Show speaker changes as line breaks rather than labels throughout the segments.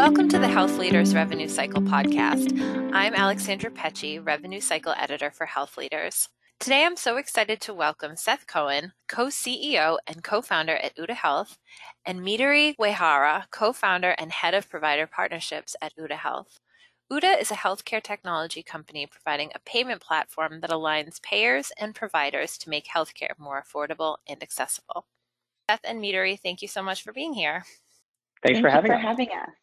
Welcome to the Health Leaders Revenue Cycle podcast. I'm Alexandra Pecci, Revenue Cycle Editor for Health Leaders. Today I'm so excited to welcome Seth Cohen, co CEO and co founder at Uda Health, and Midori Uehara, co founder and head of provider partnerships at Uda Health. Uda is a healthcare technology company providing a payment platform that aligns payers and providers to make healthcare more affordable and accessible. Seth and Midori, thank you so much for being here.
Thanks
Thank
for having
for
us.
having us.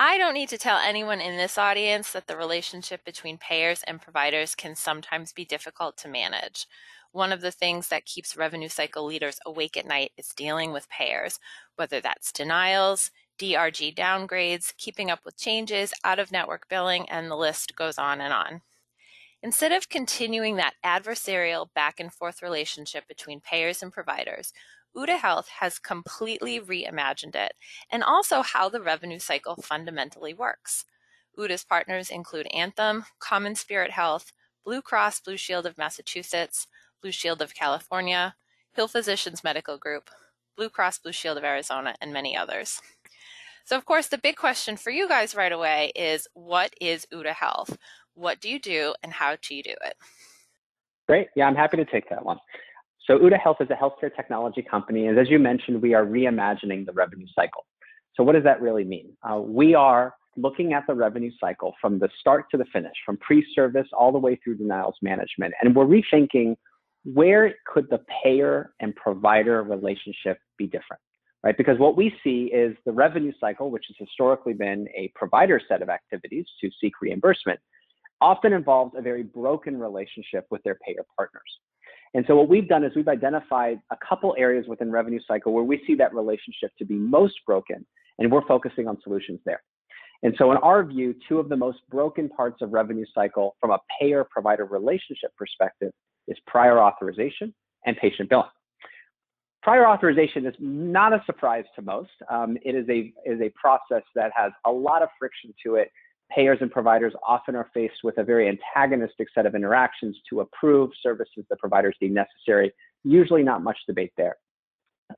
I don't need to tell anyone in this audience that the relationship between payers and providers can sometimes be difficult to manage. One of the things that keeps revenue cycle leaders awake at night is dealing with payers, whether that's denials, DRG downgrades, keeping up with changes, out of network billing, and the list goes on and on. Instead of continuing that adversarial back and forth relationship between payers and providers, Uda Health has completely reimagined it and also how the revenue cycle fundamentally works. Uda's partners include Anthem, Common Spirit Health, Blue Cross Blue Shield of Massachusetts, Blue Shield of California, Hill Physicians Medical Group, Blue Cross Blue Shield of Arizona, and many others. So, of course, the big question for you guys right away is what is Uda Health? What do you do and how do you do it?
Great. Yeah, I'm happy to take that one. So Uda Health is a healthcare technology company, and as you mentioned, we are reimagining the revenue cycle. So what does that really mean? Uh, we are looking at the revenue cycle from the start to the finish, from pre-service all the way through denials management, and we're rethinking where could the payer and provider relationship be different, right? Because what we see is the revenue cycle, which has historically been a provider set of activities to seek reimbursement, often involves a very broken relationship with their payer partners. And so what we've done is we've identified a couple areas within revenue cycle where we see that relationship to be most broken, and we're focusing on solutions there. And so in our view, two of the most broken parts of revenue cycle from a payer provider relationship perspective is prior authorization and patient billing. Prior authorization is not a surprise to most. Um, it is a, is a process that has a lot of friction to it payers and providers often are faced with a very antagonistic set of interactions to approve services that providers deem necessary, usually not much debate there.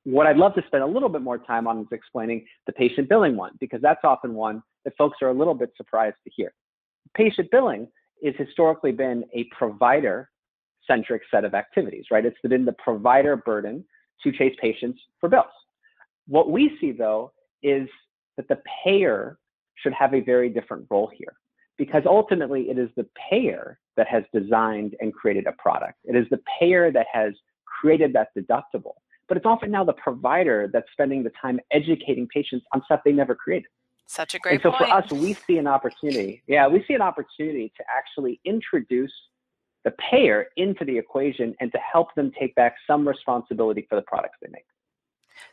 What I'd love to spend a little bit more time on is explaining the patient billing one, because that's often one that folks are a little bit surprised to hear. Patient billing has historically been a provider centric set of activities, right? It's been the provider burden to chase patients for bills. What we see though is that the payer should have a very different role here because ultimately it is the payer that has designed and created a product. It is the payer that has created that deductible. But it's often now the provider that's spending the time educating patients on stuff they never created.
Such a great
and so
point.
for us, we see an opportunity. Yeah, we see an opportunity to actually introduce the payer into the equation and to help them take back some responsibility for the products they make.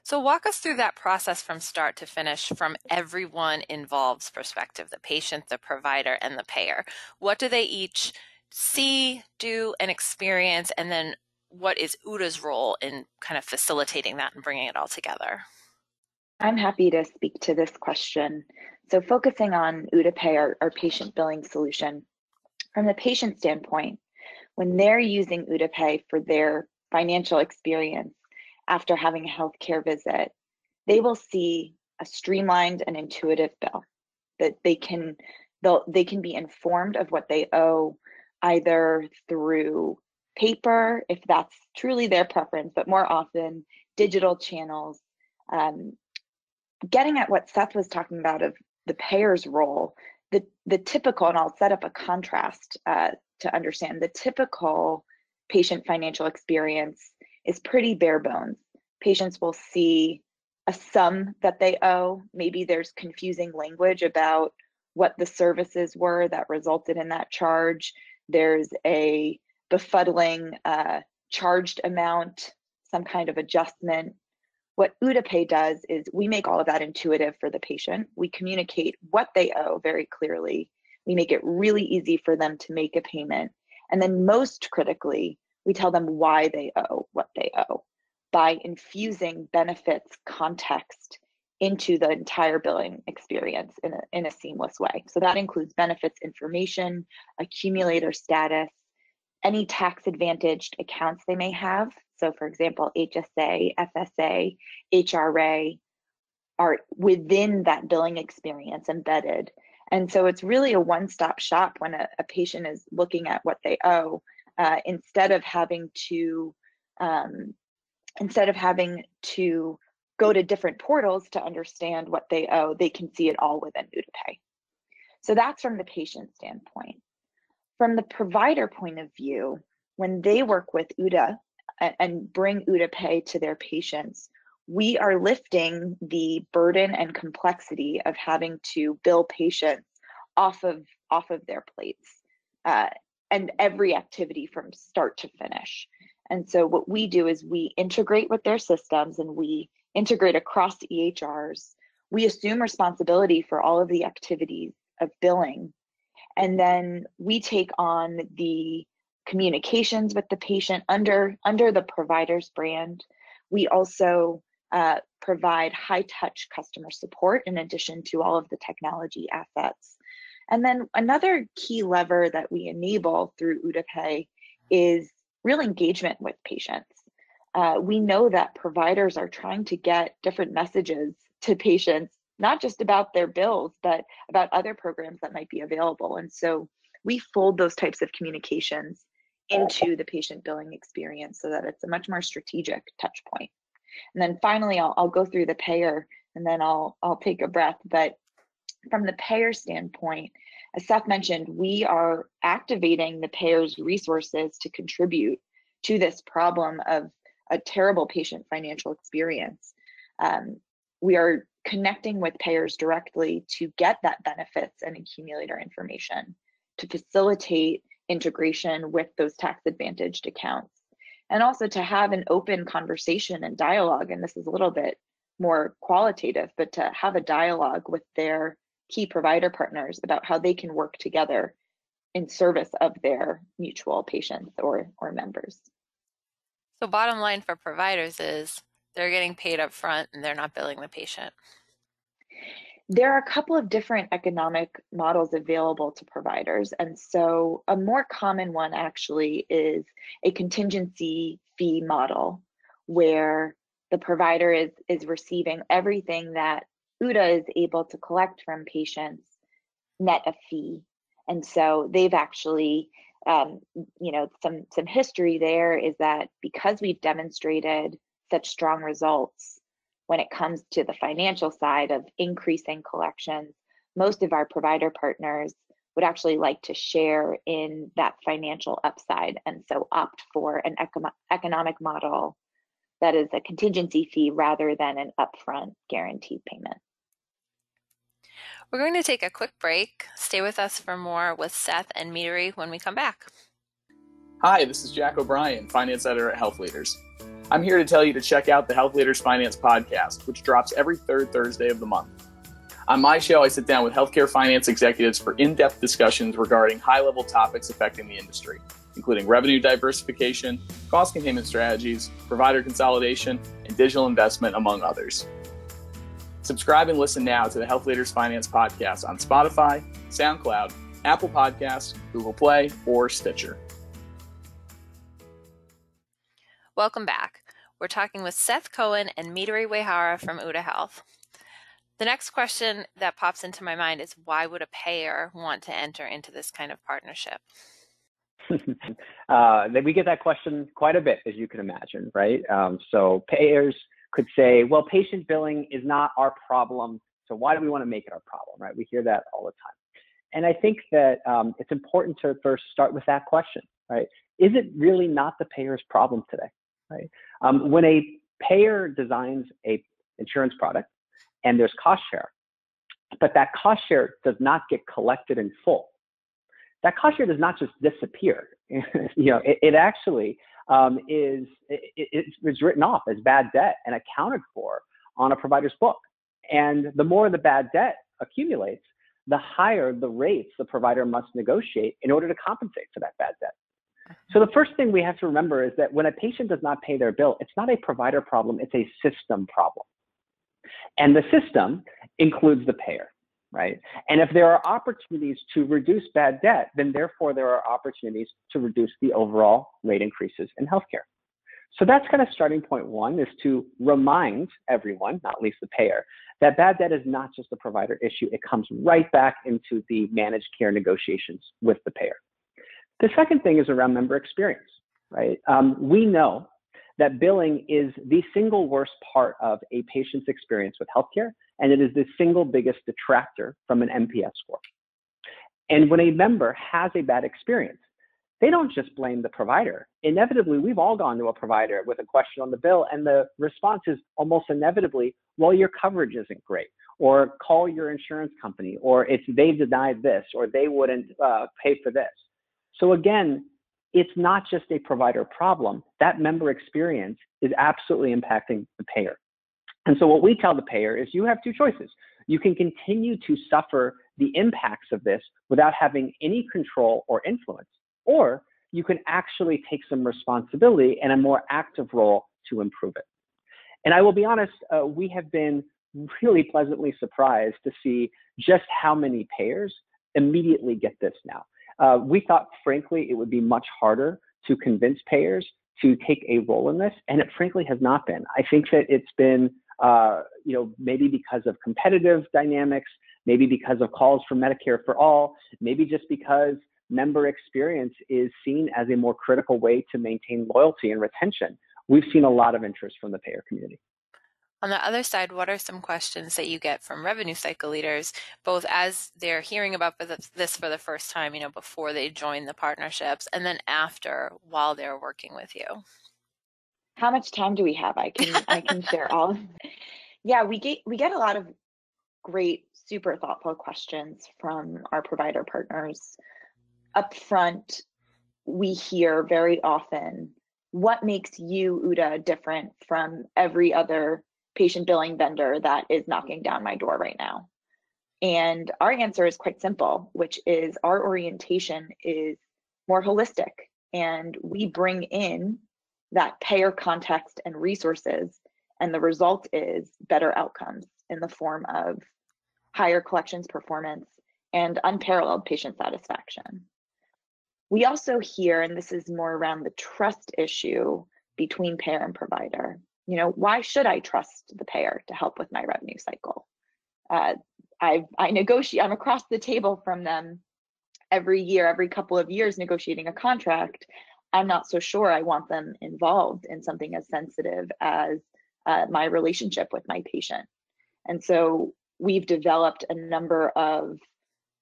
So, walk us through that process from start to finish from everyone involved's perspective the patient, the provider, and the payer. What do they each see, do, and experience? And then, what is Uda's role in kind of facilitating that and bringing it all together?
I'm happy to speak to this question. So, focusing on UdaPay, our, our patient billing solution, from the patient standpoint, when they're using UdaPay for their financial experience, after having a healthcare visit, they will see a streamlined and intuitive bill that they can they'll they can be informed of what they owe either through paper if that's truly their preference but more often digital channels um, getting at what seth was talking about of the payer's role the the typical and i'll set up a contrast uh, to understand the typical patient financial experience is pretty bare bones. Patients will see a sum that they owe. Maybe there's confusing language about what the services were that resulted in that charge. There's a befuddling uh, charged amount, some kind of adjustment. What UdaPay does is we make all of that intuitive for the patient. We communicate what they owe very clearly. We make it really easy for them to make a payment. And then, most critically, we tell them why they owe what they owe by infusing benefits context into the entire billing experience in a, in a seamless way. So that includes benefits information, accumulator status, any tax advantaged accounts they may have. So, for example, HSA, FSA, HRA, are within that billing experience embedded. And so it's really a one stop shop when a, a, patient is looking at what they owe uh, instead of having to um, instead of having to go to different portals to understand what they owe, they can see it all within UdaPay. So that's from the patient standpoint. From the provider point of view, when they work with UDA and bring UDA Pay to their patients, we are lifting the burden and complexity of having to bill patients off of off of their plates uh, and every activity from start to finish. And so what we do is we integrate with their systems and we integrate across EHRs. We assume responsibility for all of the activities of billing. And then we take on the communications with the patient under, under the provider's brand. We also uh, provide high touch customer support in addition to all of the technology assets. And then another key lever that we enable through UdaPay is real engagement with patients. Uh, we know that providers are trying to get different messages to patients, not just about their bills, but about other programs that might be available. And so we fold those types of communications into the patient billing experience so that it's a much more strategic touch point. And then finally, I'll, I'll go through the payer and then I'll, I'll take a breath. But from the payer standpoint, as Seth mentioned, we are activating the payer's resources to contribute to this problem of a terrible patient financial experience. Um, we are connecting with payers directly to get that benefits and accumulator information to facilitate integration with those tax advantaged accounts and also to have an open conversation and dialogue and this is a little bit more qualitative but to have a dialogue with their key provider partners about how they can work together in service of their mutual patients or or members
so bottom line for providers is they're getting paid up front and they're not billing the patient
there are a couple of different economic models available to providers. And so, a more common one actually is a contingency fee model where the provider is, is receiving everything that UDA is able to collect from patients net a fee. And so, they've actually um, you know, some some history there is that because we've demonstrated such strong results when it comes to the financial side of increasing collections, most of our provider partners would actually like to share in that financial upside and so opt for an eco- economic model that is a contingency fee rather than an upfront guaranteed payment.
We're going to take a quick break. Stay with us for more with Seth and Midori when we come back.
Hi, this is Jack O'Brien, Finance Editor at Health Leaders. I'm here to tell you to check out the Health Leaders Finance podcast, which drops every third Thursday of the month. On my show, I sit down with healthcare finance executives for in depth discussions regarding high level topics affecting the industry, including revenue diversification, cost containment strategies, provider consolidation, and digital investment, among others. Subscribe and listen now to the Health Leaders Finance podcast on Spotify, SoundCloud, Apple Podcasts, Google Play, or Stitcher.
Welcome back. We're talking with Seth Cohen and Midori Uehara from UDA Health. The next question that pops into my mind is why would a payer want to enter into this kind of partnership?
uh, we get that question quite a bit, as you can imagine, right? Um, so payers could say, well, patient billing is not our problem, so why do we want to make it our problem, right? We hear that all the time. And I think that um, it's important to first start with that question, right? Is it really not the payer's problem today? right? Um, when a payer designs a insurance product and there's cost share, but that cost share does not get collected in full, that cost share does not just disappear. you know, it, it actually um, is it, it's written off as bad debt and accounted for on a provider's book. And the more the bad debt accumulates, the higher the rates the provider must negotiate in order to compensate for that bad debt. So the first thing we have to remember is that when a patient does not pay their bill, it's not a provider problem, it's a system problem. And the system includes the payer, right? And if there are opportunities to reduce bad debt, then therefore there are opportunities to reduce the overall rate increases in healthcare. So that's kind of starting point one is to remind everyone, not least the payer, that bad debt is not just a provider issue. It comes right back into the managed care negotiations with the payer. The second thing is around member experience, right? Um, we know that billing is the single worst part of a patient's experience with healthcare, and it is the single biggest detractor from an NPS score. And when a member has a bad experience, they don't just blame the provider. Inevitably, we've all gone to a provider with a question on the bill, and the response is almost inevitably, well, your coverage isn't great, or call your insurance company, or it's they denied this, or they wouldn't uh, pay for this. So again, it's not just a provider problem. That member experience is absolutely impacting the payer. And so what we tell the payer is you have two choices. You can continue to suffer the impacts of this without having any control or influence, or you can actually take some responsibility and a more active role to improve it. And I will be honest, uh, we have been really pleasantly surprised to see just how many payers immediately get this now. Uh, we thought, frankly, it would be much harder to convince payers to take a role in this, and it frankly has not been. I think that it's been, uh, you know, maybe because of competitive dynamics, maybe because of calls for Medicare for all, maybe just because member experience is seen as a more critical way to maintain loyalty and retention. We've seen a lot of interest from the payer community.
On the other side, what are some questions that you get from revenue cycle leaders, both as they're hearing about this for the first time, you know, before they join the partnerships, and then after while they're working with you?
How much time do we have? I can I can share all. Yeah, we get we get a lot of great, super thoughtful questions from our provider partners. Up front, we hear very often, what makes you, Uda, different from every other patient billing vendor that is knocking down my door right now? And our answer is quite simple, which is our orientation is more holistic and we bring in that payer context and resources. And the result is better outcomes in the form of higher collections performance and unparalleled patient satisfaction. We also hear, and this is more around the trust issue between payer and provider, you know why should i trust the payer to help with my revenue cycle uh, i i negotiate i'm across the table from them every year every couple of years negotiating a contract i'm not so sure i want them involved in something as sensitive as uh, my relationship with my patient and so we've developed a number of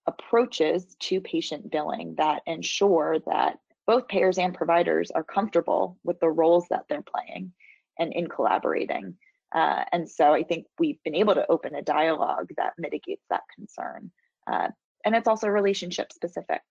approaches to patient billing that ensure that both payers and providers are comfortable with the roles that they're playing and in collaborating. Uh, and so I think we've been able to open a dialogue that mitigates that concern. Uh, and it's also relationship specific.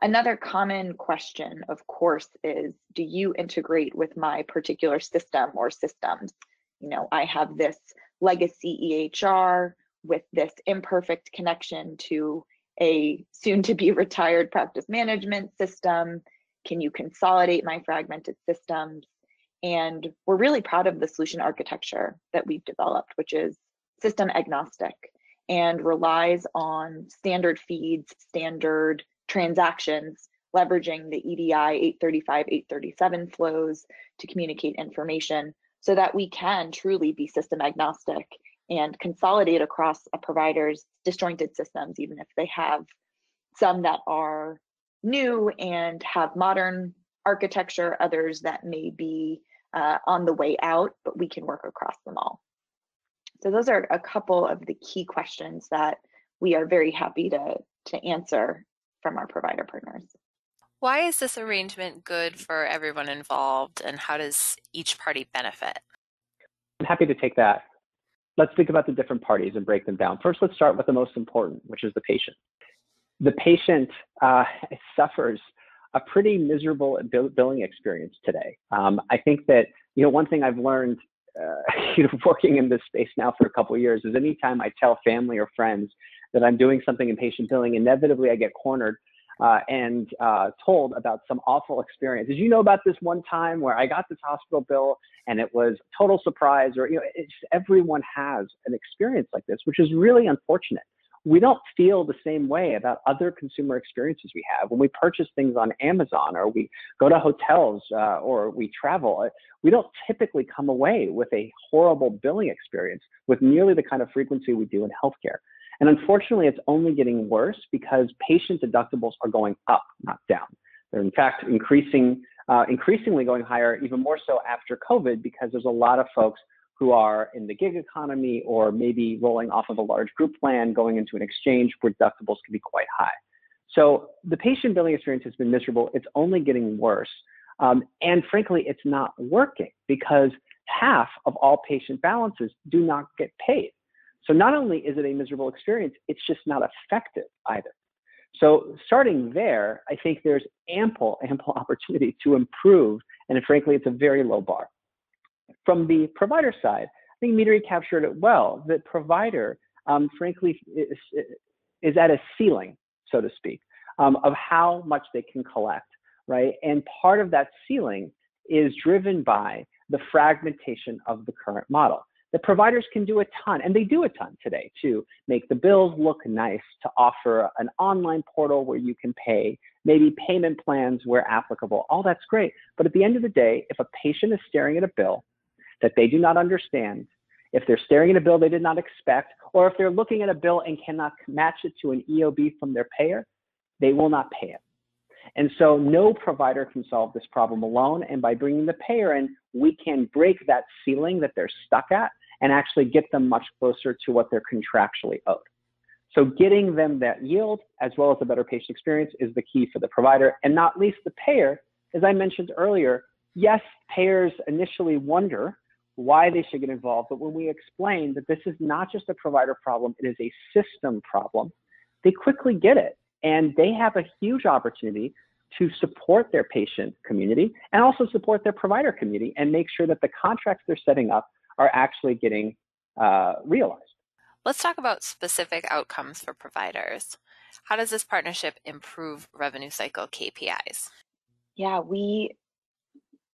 Another common question, of course, is do you integrate with my particular system or systems? You know, I have this legacy EHR with this imperfect connection to a soon to be retired practice management system. Can you consolidate my fragmented systems? And we're really proud of the solution architecture that we've developed, which is system agnostic and relies on standard feeds, standard transactions, leveraging the EDI 835, 837 flows to communicate information so that we can truly be system agnostic and consolidate across a provider's disjointed systems, even if they have some that are new and have modern architecture, others that may be uh, on the way out, but we can work across them all. So those are a couple of the key questions that we are very happy to, to answer from our provider partners.
Why is this arrangement good for everyone involved and how does each party benefit?
I'm happy to take that. Let's think about the different parties and break them down. First, let's start with the most important, which is the patient. The patient uh, suffers a pretty miserable billing experience today. Um, I think that you know one thing I've learned, uh, you know, working in this space now for a couple of years is anytime I tell family or friends that I'm doing something in patient billing, inevitably I get cornered uh, and uh, told about some awful experience. Did you know about this one time where I got this hospital bill and it was total surprise? Or you know, it's, everyone has an experience like this, which is really unfortunate we don't feel the same way about other consumer experiences we have. When we purchase things on Amazon or we go to hotels uh, or we travel, uh, we don't typically come away with a horrible billing experience with nearly the kind of frequency we do in healthcare. And unfortunately, it's only getting worse because patient deductibles are going up, not down. They're in fact increasing, uh, increasingly going higher, even more so after COVID, because there's a lot of folks who are in the gig economy or maybe rolling off of a large group plan, going into an exchange where deductibles can be quite high. So the patient billing experience has been miserable. It's only getting worse. Um, and frankly, it's not working because half of all patient balances do not get paid. So not only is it a miserable experience, it's just not effective either. So starting there, I think there's ample, ample opportunity to improve. And frankly, it's a very low bar. From the provider side, I think Midori captured it well. The provider, um, frankly, is, is, at a ceiling, so to speak, um, of how much they can collect, right? And part of that ceiling is driven by the fragmentation of the current model. The providers can do a ton, and they do a ton today to make the bills look nice, to offer an online portal where you can pay, maybe payment plans where applicable. All that's great. But at the end of the day, if a patient is staring at a bill that they do not understand, if they're staring at a bill they did not expect, or if they're looking at a bill and cannot match it to an EOB from their payer, they will not pay it. And so no provider can solve this problem alone. And by bringing the payer in, we can break that ceiling that they're stuck at and actually get them much closer to what they're contractually owed. So getting them that yield as well as a better patient experience is the key for the provider and not least the payer. As I mentioned earlier, yes, payers initially wonder why they should get involved, but when we explain that this is not just a provider problem, it is a system problem, they quickly get it. And they have a huge opportunity to support their patient community and also support their provider community and make sure that the contracts they're setting up are actually getting uh, realized.
Let's talk about specific outcomes for providers. How does this partnership improve revenue cycle KPIs?
Yeah, we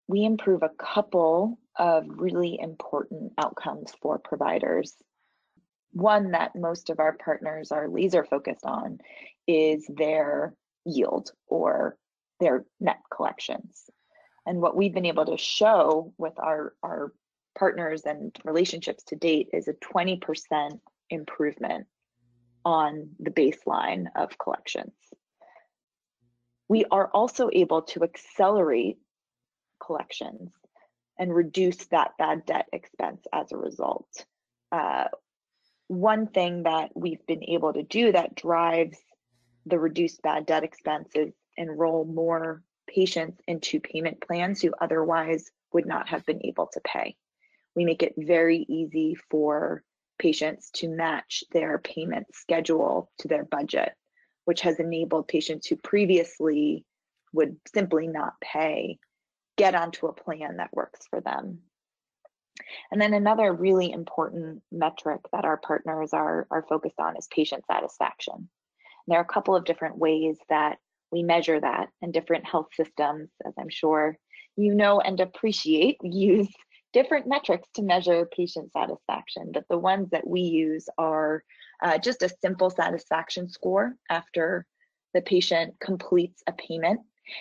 we improve a couple of really important outcomes for providers. One that most of our partners are laser focused on is their yield or their net collections. And what we've been able to show with our, our partners and relationships to date is a 20% improvement on the baseline of collections. We are also able to accelerate collections and reduce that bad debt expense as a result. Uh, one thing that we've been able to do that drives the reduced bad debt expense is enroll more patients into payment plans who otherwise would not have been able to pay. We make it very easy for patients to match their payment schedule to their budget, which has enabled patients who previously would simply not pay get onto a plan that works for them. And then another really important metric that our partners are, are focused on is patient satisfaction. And there are a couple of different ways that we measure that, and different health systems, as I'm sure you know and appreciate, use different metrics to measure patient satisfaction, but the ones that we use are uh, just a simple satisfaction score after the patient completes a payment.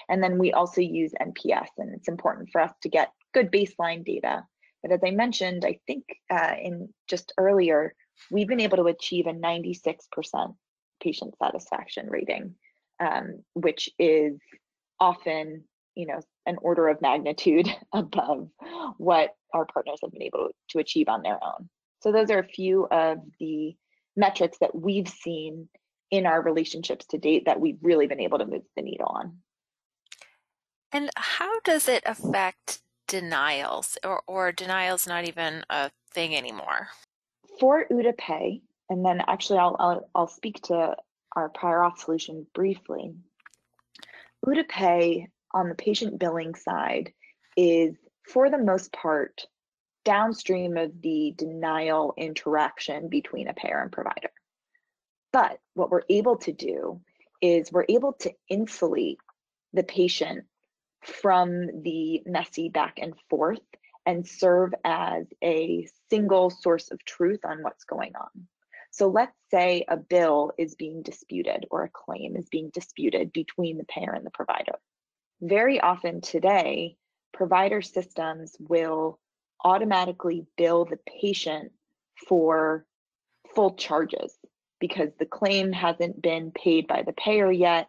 And then we also use NPS, and it's important for us to get good baseline data. But as I mentioned, I think uh, in just earlier, we've been able to achieve a 96% patient satisfaction rating, um, which is often you know an order of magnitude above what our partners have been able to achieve on their own. So those are a few of the metrics that we've seen in our relationships to date that we've really been able to move the needle on.
And how does it affect denials or, or denials not even a thing anymore?
For Uda Pay, and then actually I'll, I'll, I'll speak to our prior auth solution briefly. Uda Pay on the patient billing side is, for the most part, downstream of the denial interaction between a payer and provider. But what we're able to do is we're able to insulate the patient from the messy back and forth and serve as a single source of truth on what's going on. So let's say a bill is being disputed or a claim is being disputed between the payer and the provider. Very often today, provider systems will automatically bill the patient for full charges because the claim hasn't been paid by the payer yet.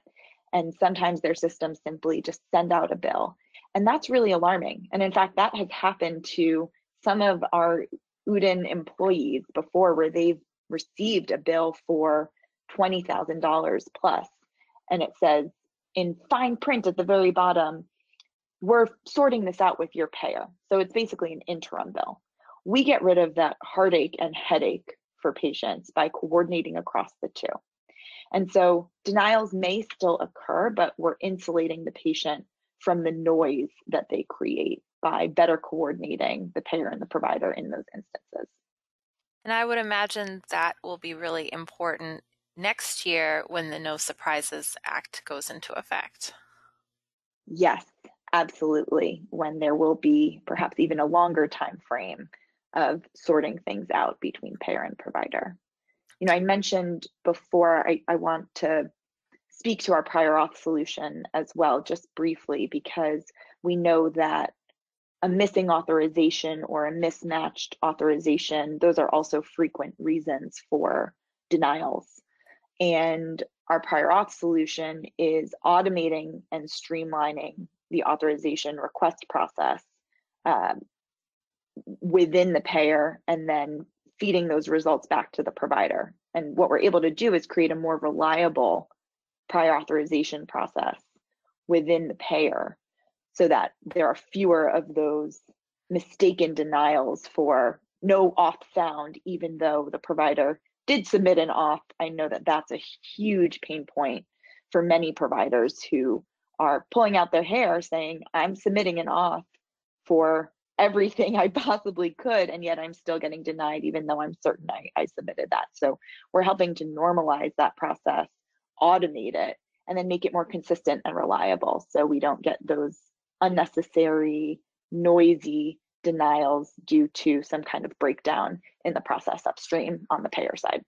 And sometimes their systems simply just send out a bill. And that's really alarming. And in fact, that has happened to some of our Uden employees before where they've received a bill for $20,000 plus, and it says in fine print at the very bottom, we're sorting this out with your payer. So it's basically an interim bill. We get rid of that heartache and headache for patients by coordinating across the two. And so denials may still occur, but we're insulating the patient from the noise that they create by better coordinating the payer and the provider in those instances.
And I would imagine that will be really important next year when the No Surprises Act goes into effect.
Yes, absolutely. When there will be perhaps even a longer time frame of sorting things out between payer and provider. You know, I mentioned before I, I want to speak to our prior auth solution as well, just briefly, because we know that a missing authorization or a mismatched authorization, those are also frequent reasons for denials. And our prior auth solution is automating and streamlining the authorization request process um, within the payer and then feeding those results back to the provider. And what we're able to do is create a more reliable prior authorization process within the payer so that there are fewer of those mistaken denials for no auth found, even though the provider did submit an auth. I know that that's a huge pain point for many providers who are pulling out their hair saying, I'm submitting an auth for everything I possibly could, and yet I'm still getting denied, even though I'm certain I, I submitted that. So we're helping to normalize that process, automate it, and then make it more consistent and reliable so we don't get those unnecessary, noisy denials due to some kind of breakdown in the process upstream on the payer side.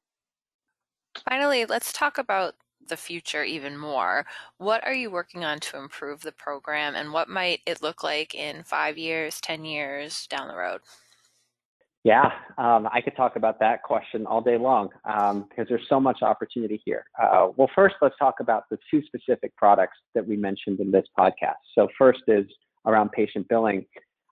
Finally, let's talk about the future even more. What are you working on to improve the program and what might it look like in five years, 10 years down the road?
Yeah, um, I could talk about that question all day long um, because there's so much opportunity here. Uh, well, first, let's talk about the two specific products that we mentioned in this podcast. So, first is around patient billing.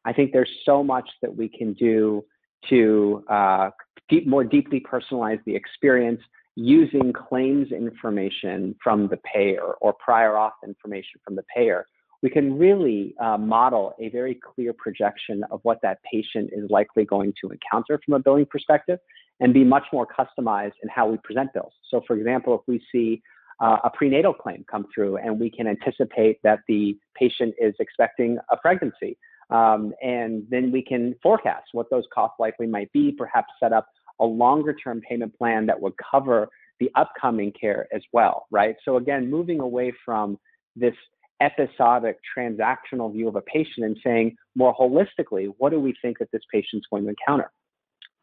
I think there's so much that we can do to uh, deep, more deeply personalize the experience using claims information from the payer or prior auth information from the payer we can really uh, model a very clear projection of what that patient is likely going to encounter from a billing perspective and be much more customized in how we present bills. So, for example, if we see uh, a prenatal claim come through and we can anticipate that the patient is expecting a pregnancy, um, and then we can forecast what those costs likely might be, perhaps set up a longer term payment plan that would cover the upcoming care as well, right? So, again, moving away from this episodic transactional view of a patient and saying more holistically, what do we think that this patient's going to encounter?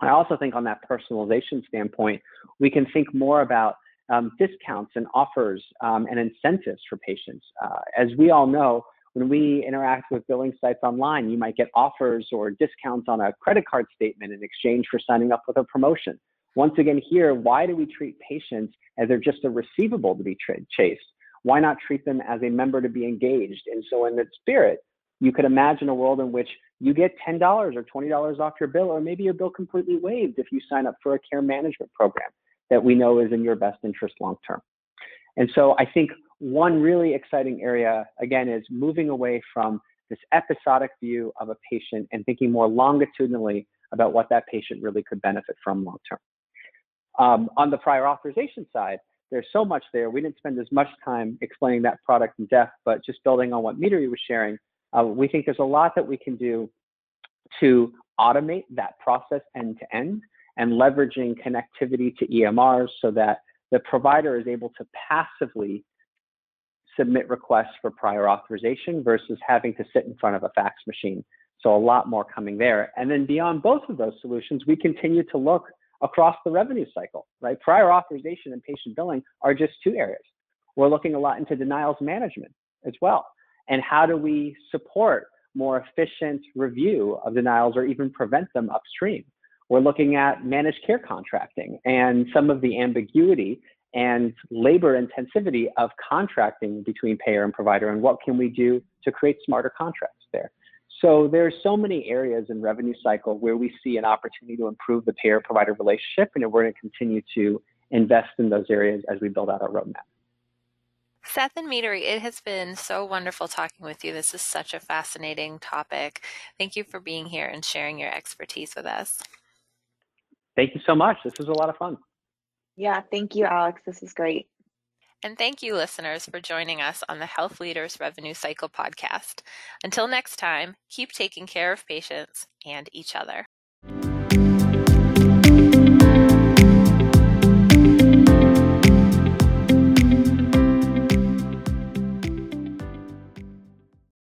I also think on that personalization standpoint, we can think more about um, discounts and offers um, and incentives for patients. Uh, as we all know, when we interact with billing sites online, you might get offers or discounts on a credit card statement in exchange for signing up with a promotion. Once again, here, why do we treat patients as they're just a receivable to be tra- chased? why not treat them as a member to be engaged? And so, in that spirit, you could imagine a world in which you get $10 or $20 off your bill, or maybe your bill completely waived if you sign up for a care management program that we know is in your best interest long term. And so, I think one really exciting area, again, is moving away from this episodic view of a patient and thinking more longitudinally about what that patient really could benefit from long term. Um, on the prior authorization side, there's so much there. We didn't spend as much time explaining that product in depth, but just building on what Midori was sharing, uh, we think there's a lot that we can do to automate that process end to end and leveraging connectivity to EMRs so that the provider is able to passively submit requests for prior authorization versus having to sit in front of a fax machine. So a lot more coming there. And then beyond both of those solutions, we continue to look across the revenue cycle, right? Prior authorization and patient billing are just two areas. We're looking a lot into denials management as well. And how do we support more efficient review of denials or even prevent them upstream? We're looking at managed care contracting and some of the ambiguity and labor intensivity of contracting between payer and provider and what can we do to create smarter contracts there. So there's so many areas in revenue cycle where we see an opportunity to improve the payer provider relationship and we're going to continue to invest in those areas as we build out our roadmap.
Seth and Midori, it has been so wonderful talking with you. This is such a fascinating topic. Thank you for being here and sharing your expertise with us.
Thank you so much. This was a lot of fun.
Yeah, thank you, Alex. This is great.
And thank you, listeners, for joining us on the Health Leaders Revenue Cycle podcast. Until next time, keep taking care of patients and each other.